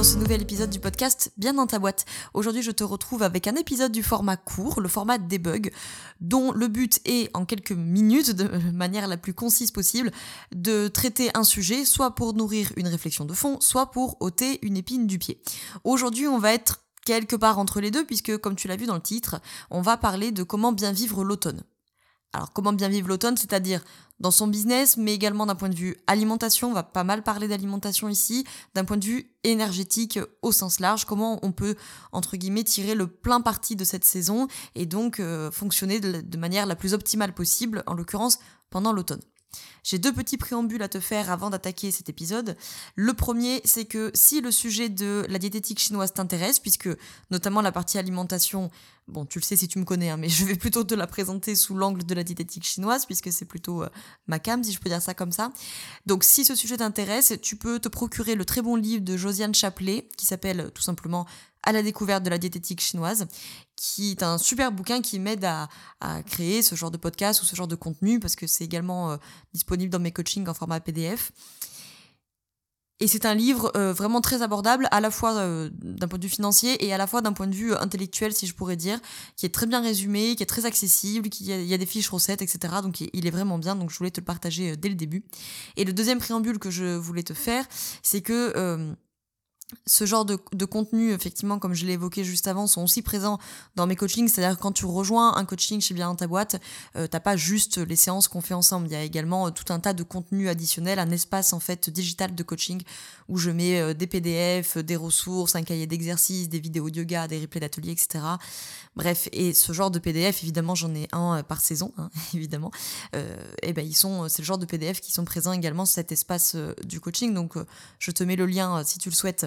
Dans ce nouvel épisode du podcast Bien dans ta boîte. Aujourd'hui, je te retrouve avec un épisode du format court, le format debug, dont le but est, en quelques minutes, de manière la plus concise possible, de traiter un sujet, soit pour nourrir une réflexion de fond, soit pour ôter une épine du pied. Aujourd'hui, on va être quelque part entre les deux, puisque, comme tu l'as vu dans le titre, on va parler de comment bien vivre l'automne. Alors, comment bien vivre l'automne, c'est-à-dire dans son business, mais également d'un point de vue alimentation, on va pas mal parler d'alimentation ici, d'un point de vue énergétique au sens large, comment on peut, entre guillemets, tirer le plein parti de cette saison et donc euh, fonctionner de, de manière la plus optimale possible, en l'occurrence pendant l'automne. J'ai deux petits préambules à te faire avant d'attaquer cet épisode. Le premier, c'est que si le sujet de la diététique chinoise t'intéresse, puisque notamment la partie alimentation, bon, tu le sais si tu me connais, hein, mais je vais plutôt te la présenter sous l'angle de la diététique chinoise, puisque c'est plutôt euh, ma cam, si je peux dire ça comme ça. Donc si ce sujet t'intéresse, tu peux te procurer le très bon livre de Josiane Chaplet, qui s'appelle tout simplement à la découverte de la diététique chinoise, qui est un super bouquin qui m'aide à, créer ce genre de podcast ou ce genre de contenu, parce que c'est également euh, disponible dans mes coachings en format PDF. Et c'est un livre euh, vraiment très abordable, à la fois euh, d'un point de vue financier et à la fois d'un point de vue intellectuel, si je pourrais dire, qui est très bien résumé, qui est très accessible, qui il y a des fiches recettes, etc. Donc il est vraiment bien, donc je voulais te le partager dès le début. Et le deuxième préambule que je voulais te faire, c'est que ce genre de, de, contenu, effectivement, comme je l'ai évoqué juste avant, sont aussi présents dans mes coachings. C'est-à-dire quand tu rejoins un coaching chez Bien dans ta boîte, euh, t'as pas juste les séances qu'on fait ensemble. Il y a également euh, tout un tas de contenus additionnels, un espace en fait digital de coaching où je mets euh, des PDF, des ressources, un cahier d'exercice, des vidéos de yoga, des replays d'ateliers, etc. Bref, et ce genre de PDF, évidemment, j'en ai un par saison, hein, évidemment. Et ben ils sont, c'est le genre de PDF qui sont présents également sur cet espace du coaching. Donc, je te mets le lien si tu le souhaites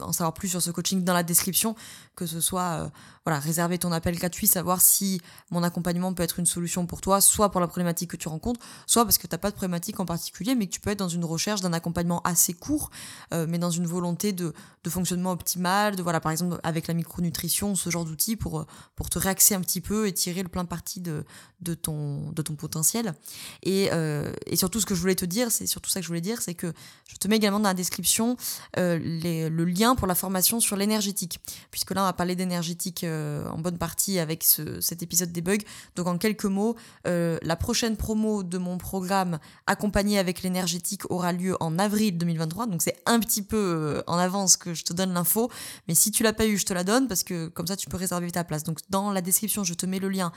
en savoir plus sur ce coaching dans la description, que ce soit euh, voilà réserver ton appel gratuit, savoir si mon accompagnement peut être une solution pour toi, soit pour la problématique que tu rencontres, soit parce que tu n'as pas de problématique en particulier, mais que tu peux être dans une recherche d'un accompagnement assez court, euh, mais dans une volonté de, de, fonctionnement optimal, de voilà par exemple avec la micronutrition, ce genre d'outils pour pour te réaxer un petit peu et tirer le plein parti de de ton de ton potentiel. Et, euh, et surtout ce que je voulais te dire, c'est surtout ça que je voulais dire, c'est que je te mets également dans la description euh, les, le lien pour la formation sur l'énergétique, puisque là on va parler d'énergétique euh, en bonne partie avec ce, cet épisode des bugs. Donc en quelques mots, euh, la prochaine promo de mon programme accompagné avec l'énergétique aura lieu en avril 2023, donc c'est un petit peu euh, en avance que je te donne l'info, mais si tu l'as pas eu, je te la donne parce que comme ça tu peux réserver ta place. Donc dans la description, je te mets le lien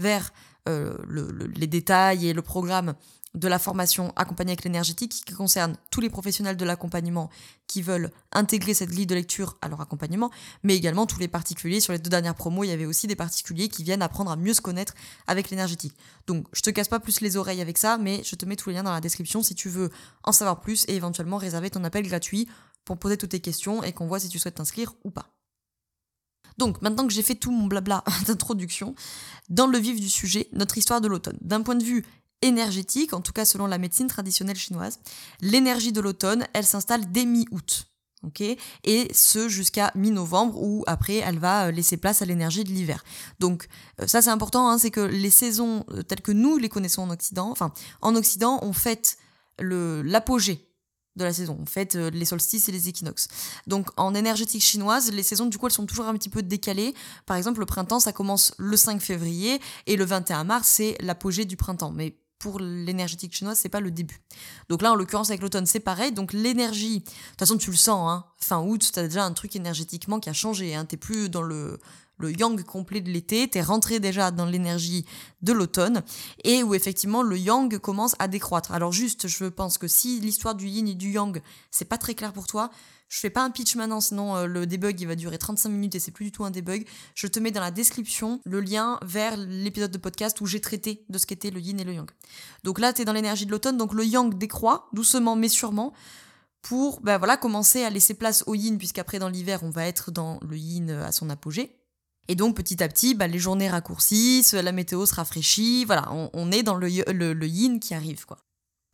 vers euh, le, le, les détails et le programme de la formation accompagnée avec l'énergétique qui concerne tous les professionnels de l'accompagnement qui veulent intégrer cette grille de lecture à leur accompagnement, mais également tous les particuliers. Sur les deux dernières promos, il y avait aussi des particuliers qui viennent apprendre à mieux se connaître avec l'énergétique. Donc je te casse pas plus les oreilles avec ça, mais je te mets tous les liens dans la description si tu veux en savoir plus et éventuellement réserver ton appel gratuit pour poser toutes tes questions et qu'on voit si tu souhaites t'inscrire ou pas. Donc, maintenant que j'ai fait tout mon blabla d'introduction, dans le vif du sujet, notre histoire de l'automne. D'un point de vue énergétique, en tout cas selon la médecine traditionnelle chinoise, l'énergie de l'automne, elle s'installe dès mi-août. et ce jusqu'à mi-novembre où après elle va laisser place à l'énergie de l'hiver. Donc ça c'est important, hein, c'est que les saisons telles que nous les connaissons en Occident, enfin en Occident on fête l'apogée de la saison. On fête les solstices et les équinoxes. Donc en énergétique chinoise, les saisons du coup elles sont toujours un petit peu décalées. Par exemple, le printemps ça commence le 5 février et le 21 mars c'est l'apogée du printemps. Mais pour l'énergétique chinoise, c'est pas le début. Donc là, en l'occurrence, avec l'automne, c'est pareil. Donc l'énergie, de toute façon, tu le sens, hein, fin août, t'as déjà un truc énergétiquement qui a changé. Hein, t'es plus dans le, le yang complet de l'été, t'es rentré déjà dans l'énergie de l'automne, et où effectivement le yang commence à décroître. Alors juste, je pense que si l'histoire du yin et du yang, c'est pas très clair pour toi, je fais pas un pitch maintenant, sinon euh, le debug il va durer 35 minutes et c'est plus du tout un debug. Je te mets dans la description le lien vers l'épisode de podcast où j'ai traité de ce qu'était le yin et le yang. Donc là, tu es dans l'énergie de l'automne, donc le yang décroît doucement mais sûrement pour ben voilà, commencer à laisser place au yin, puisqu'après dans l'hiver, on va être dans le yin à son apogée. Et donc petit à petit, bah, les journées raccourcissent, la météo se rafraîchit, voilà, on, est dans le yin qui arrive quoi.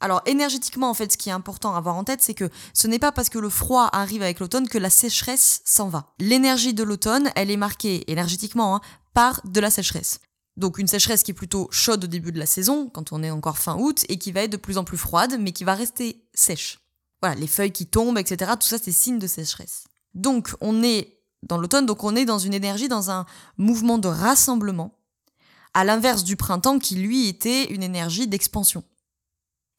Alors énergétiquement, en fait, ce qui est important à avoir en tête, c'est que ce n'est pas parce que le froid arrive avec l'automne que la sécheresse s'en va. L'énergie de l'automne, elle est marquée énergétiquement hein, par de la sécheresse. Donc une sécheresse qui est plutôt chaude au début de la saison, quand on est encore fin août, et qui va être de plus en plus froide, mais qui va rester sèche. Voilà, les feuilles qui tombent, etc. Tout ça, c'est signe de sécheresse. Donc on est dans l'automne, donc on est dans une énergie, dans un mouvement de rassemblement, à l'inverse du printemps qui lui était une énergie d'expansion.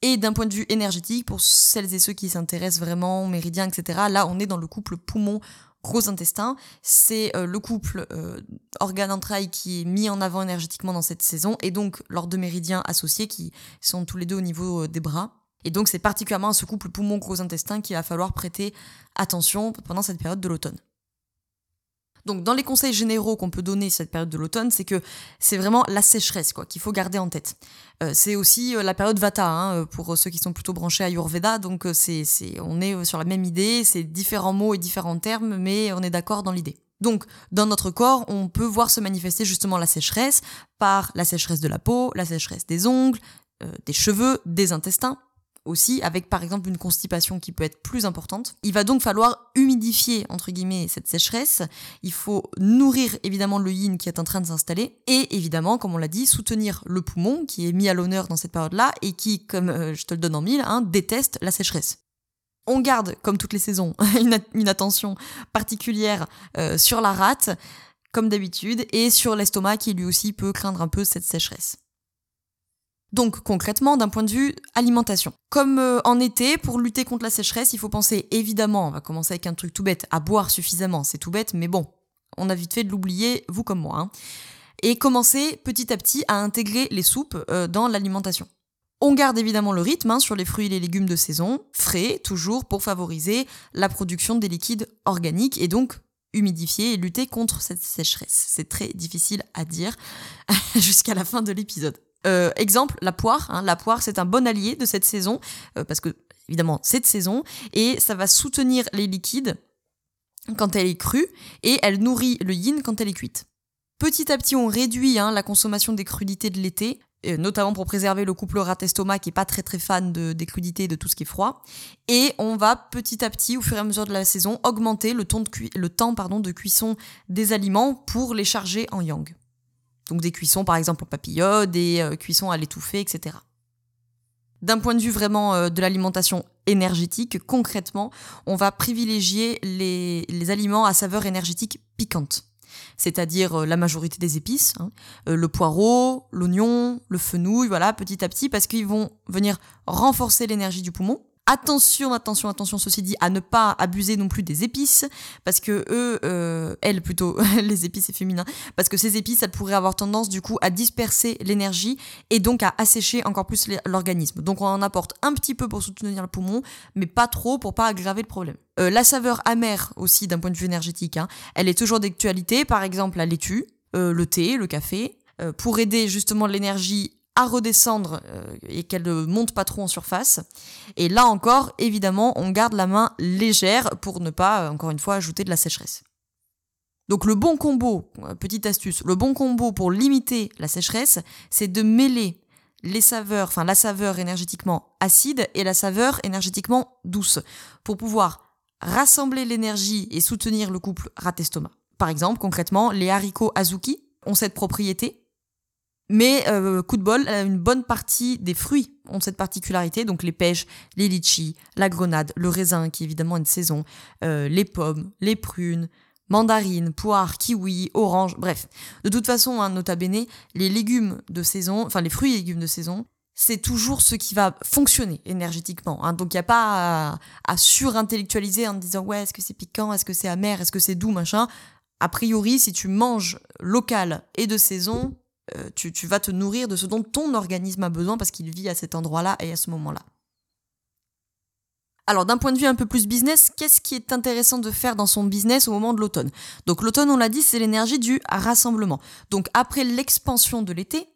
Et d'un point de vue énergétique, pour celles et ceux qui s'intéressent vraiment aux méridiens, etc., là, on est dans le couple poumon gros intestin. C'est euh, le couple euh, organe-entraille qui est mis en avant énergétiquement dans cette saison, et donc leurs deux méridiens associés qui sont tous les deux au niveau euh, des bras. Et donc c'est particulièrement à ce couple poumon gros intestin qu'il va falloir prêter attention pendant cette période de l'automne. Donc dans les conseils généraux qu'on peut donner cette période de l'automne, c'est que c'est vraiment la sécheresse quoi qu'il faut garder en tête. Euh, c'est aussi euh, la période Vata hein, euh, pour ceux qui sont plutôt branchés à Ayurveda. Donc c'est on est sur la même idée, c'est différents mots et différents termes, mais on est d'accord dans l'idée. Donc, dans notre corps, on peut voir se manifester justement la sécheresse par la sécheresse de la peau, la sécheresse des ongles, des cheveux, des intestins aussi, avec par exemple une constipation qui peut être plus importante. Il va donc falloir humidifier, entre guillemets, cette sécheresse. Il faut nourrir évidemment le yin qui est en train de s'installer. Et évidemment, comme on l'a dit, soutenir le poumon qui est mis à l'honneur dans cette période-là et qui, comme euh, je te le donne en mille, hein, déteste la sécheresse. On garde, comme toutes les saisons, une, attention particulière euh, sur la rate, comme d'habitude, et sur l'estomac qui lui aussi peut craindre un peu cette sécheresse. Donc concrètement, d'un point de vue alimentation. Comme euh, en été, pour lutter contre la sécheresse, il faut penser évidemment, on va commencer avec un truc tout bête, à boire suffisamment. C'est tout bête, mais bon, on a vite fait de l'oublier, vous comme moi. Hein. Et commencer petit à petit à intégrer les soupes euh, dans l'alimentation. On garde évidemment le rythme hein, sur les fruits et les légumes de saison, frais toujours pour favoriser la production des liquides organiques et donc humidifier et lutter contre cette sécheresse. C'est très difficile à dire jusqu'à la fin de l'épisode. Euh, exemple, la poire. Hein. la poire, c'est un bon allié de cette saison, euh, parce que, évidemment, c'est de saison, et ça va soutenir les liquides quand elle est crue, et elle nourrit le yin quand elle est cuite. Petit à petit, on réduit hein, la consommation des crudités de l'été, euh, notamment pour préserver le couple rat-estomac qui est pas très très fan de, des crudités et de tout ce qui est froid. Et on va petit à petit, au fur et à mesure de la saison, augmenter le, temps de, cuisson des aliments pour les charger en yang. Donc des cuissons par exemple au papillon, des euh, cuissons à l'étouffer, etc. D'un point de vue vraiment euh, de l'alimentation énergétique, concrètement, on va privilégier les, aliments à saveur énergétique piquante, c'est-à-dire euh, la majorité des épices, hein. le poireau, l'oignon, le fenouil, voilà, petit à petit, parce qu'ils vont venir renforcer l'énergie du poumon, Attention, attention, attention, ceci dit, à ne pas abuser non plus des épices, parce que eux, euh, elles plutôt, les épices c'est féminin, parce que ces épices, elles pourraient avoir tendance du coup à disperser l'énergie et donc à assécher encore plus l'organisme. Donc on en apporte un petit peu pour soutenir le poumon, mais pas trop pour pas aggraver le problème. Euh, la saveur amère aussi d'un point de vue énergétique, hein, elle est toujours d'actualité, par exemple la laitue, euh, le thé, le café, pour aider justement l'énergie redescendre euh, et qu'elle ne monte pas trop en surface. Et là encore, évidemment, on garde la main légère pour ne pas, euh, encore une fois, ajouter de la sécheresse. Donc le bon combo, euh, petite astuce, le bon combo pour limiter la sécheresse, c'est de mêler les saveurs, enfin la saveur énergétiquement acide et la saveur énergétiquement douce, pour pouvoir rassembler l'énergie et soutenir le couple rat-estomac. Par exemple, concrètement, les haricots azuki ont cette propriété mais euh, coup de bol, une bonne partie des fruits ont cette particularité, donc les pêches, les litchis, la grenade, le raisin qui est évidemment une saison, euh, les pommes, les prunes, mandarines, poires, kiwis, oranges, bref. De toute façon, hein, nota bene, les légumes de saison, enfin les fruits et légumes de saison, c'est toujours ce qui va fonctionner énergétiquement. Hein. Donc il n'y a pas à, à surintellectualiser en disant ouais, est-ce que c'est piquant, est-ce que c'est amer, est-ce que c'est doux, machin. A priori, si tu manges local et de saison, euh, tu, vas te nourrir de ce dont ton organisme a besoin parce qu'il vit à cet endroit-là et à ce moment-là. Alors d'un point de vue un peu plus business, qu'est-ce qui est intéressant de faire dans son business au moment de l'automne? Donc l'automne, on l'a dit, c'est l'énergie du rassemblement. Donc après l'expansion de l'été,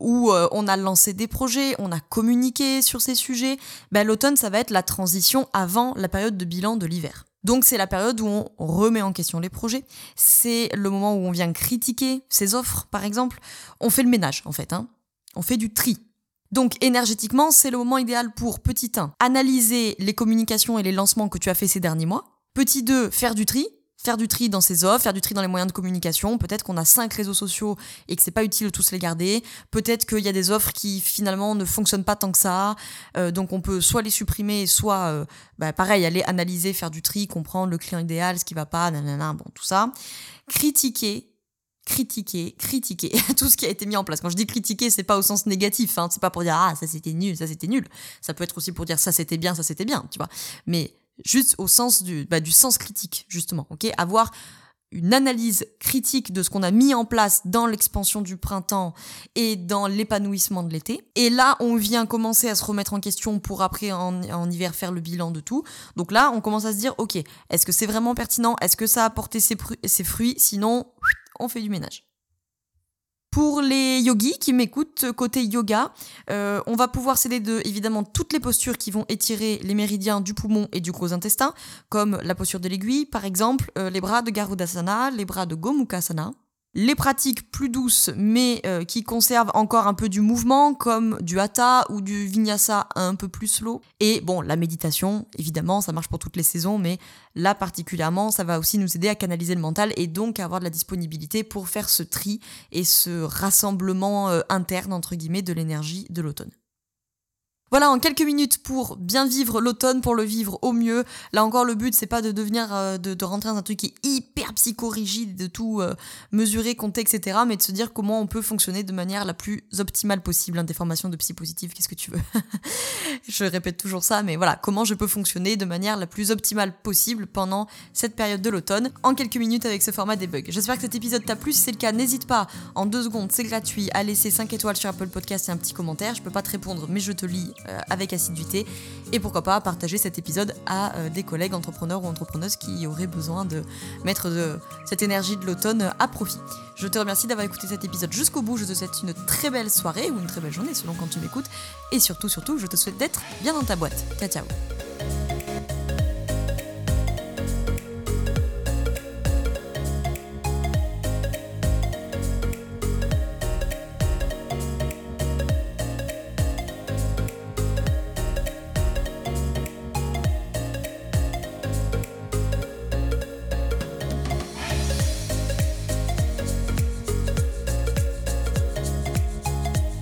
où euh, on a lancé des projets, on a communiqué sur ces sujets, ben, l'automne, ça va être la transition avant la période de bilan de l'hiver. Donc c'est la période où on remet en question les projets, c'est le moment où on vient critiquer ses offres par exemple, on fait le ménage en fait, hein. on fait du tri. Donc énergétiquement, c'est le moment idéal pour petit 1, analyser les communications et les lancements que tu as fait ces derniers mois. Petit 2, faire du tri, faire du tri dans ses offres, faire du tri dans les moyens de communication. Peut-être qu'on a cinq réseaux sociaux et que c'est pas utile de tous les garder. Peut-être qu'il y a des offres qui finalement ne fonctionnent pas tant que ça. Euh, donc on peut soit les supprimer, soit euh, bah, pareil aller analyser, faire du tri, comprendre le client idéal, ce qui va pas, nanana, bon tout ça. Critiquer. Critiquer, critiquer tout ce qui a été mis en place. Quand je dis critiquer, c'est pas au sens négatif, hein, c'est pas pour dire ah ça c'était nul, ça c'était nul. Ça peut être aussi pour dire ça c'était bien, ça c'était bien, tu vois. Mais juste au sens du, bah, du sens critique, justement, ok? Avoir une analyse critique de ce qu'on a mis en place dans l'expansion du printemps et dans l'épanouissement de l'été. Et là, on vient commencer à se remettre en question pour après en, hiver faire le bilan de tout. Donc là, on commence à se dire, ok, est-ce que c'est vraiment pertinent? Est-ce que ça a porté ses, ses fruits? Sinon, on fait du ménage. Pour les yogis qui m'écoutent côté yoga, euh, on va pouvoir s'aider de évidemment toutes les postures qui vont étirer les méridiens du poumon et du gros intestin, comme la posture de l'aiguille par exemple, euh, les bras de Garudasana, les bras de Gomukhasana les pratiques plus douces mais euh, qui conservent encore un peu du mouvement comme du hatha ou du vinyasa un peu plus slow et bon la méditation évidemment ça marche pour toutes les saisons mais là particulièrement ça va aussi nous aider à canaliser le mental et donc à avoir de la disponibilité pour faire ce tri et ce rassemblement euh, interne entre guillemets de l'énergie de l'automne. Voilà, en quelques minutes pour bien vivre l'automne, pour le vivre au mieux. Là encore, le but, c'est pas de devenir, euh, de, rentrer dans un truc qui est hyper psychorigide, de tout euh, mesurer, compter, etc. Mais de se dire comment on peut fonctionner de manière la plus optimale possible. Hein, des formations de psy positive, qu'est-ce que tu veux? Je répète toujours ça, mais voilà, comment je peux fonctionner de manière la plus optimale possible pendant cette période de l'automne, en quelques minutes avec ce format des. J'espère que cet épisode t'a plu. Si c'est le cas, n'hésite pas, en deux secondes, c'est gratuit, à laisser 5 étoiles sur Apple Podcast et un petit commentaire. Je peux pas te répondre, mais je te lis avec assiduité. Et pourquoi pas partager cet épisode à euh, des collègues entrepreneurs ou entrepreneuses qui auraient besoin de mettre cette énergie de l'automne à profit. Je te remercie d'avoir écouté cet épisode jusqu'au bout. Je te souhaite une très belle soirée ou une très belle journée selon quand tu m'écoutes. Et surtout, surtout, je te souhaite d'être bien dans ta boîte. Ciao, ciao.